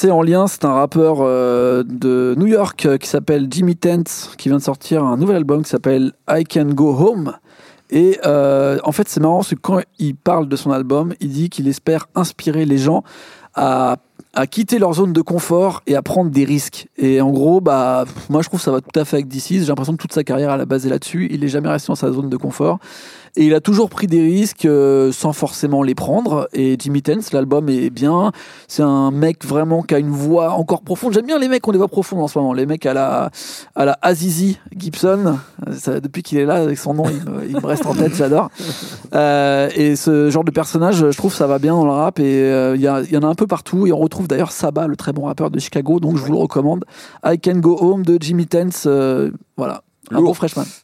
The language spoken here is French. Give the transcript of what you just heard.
c'est en lien, c'est un rappeur euh, de New York euh, qui s'appelle Jimmy Tense, qui vient de sortir un nouvel album qui s'appelle I Can Go Home. Et euh, en fait, c'est marrant, parce que quand il parle de son album, il dit qu'il espère inspirer les gens à, à quitter leur zone de confort et à prendre des risques. Et en gros, bah, moi je trouve que ça va tout à fait avec DC. J'ai l'impression que toute sa carrière elle a basé là-dessus. Il n'est jamais resté dans sa zone de confort. Et il a toujours pris des risques euh, sans forcément les prendre. Et Jimmy Tense, l'album est bien. C'est un mec vraiment qui a une voix encore profonde. J'aime bien les mecs qui ont des voix profondes en ce moment. Les mecs à la, à la Azizi Gibson. Ça, depuis qu'il est là, avec son nom, il me, il me reste en tête, j'adore. Euh, et ce genre de personnage, je trouve ça va bien dans le rap. Et euh, il y, a- il y en a un peu partout. Et on retrouve d'ailleurs Saba, le très bon rappeur de Chicago. Donc je vous le recommande. I Can Go Home de Jimmy Tense. euh, voilà. Un Lourd. bon freshman.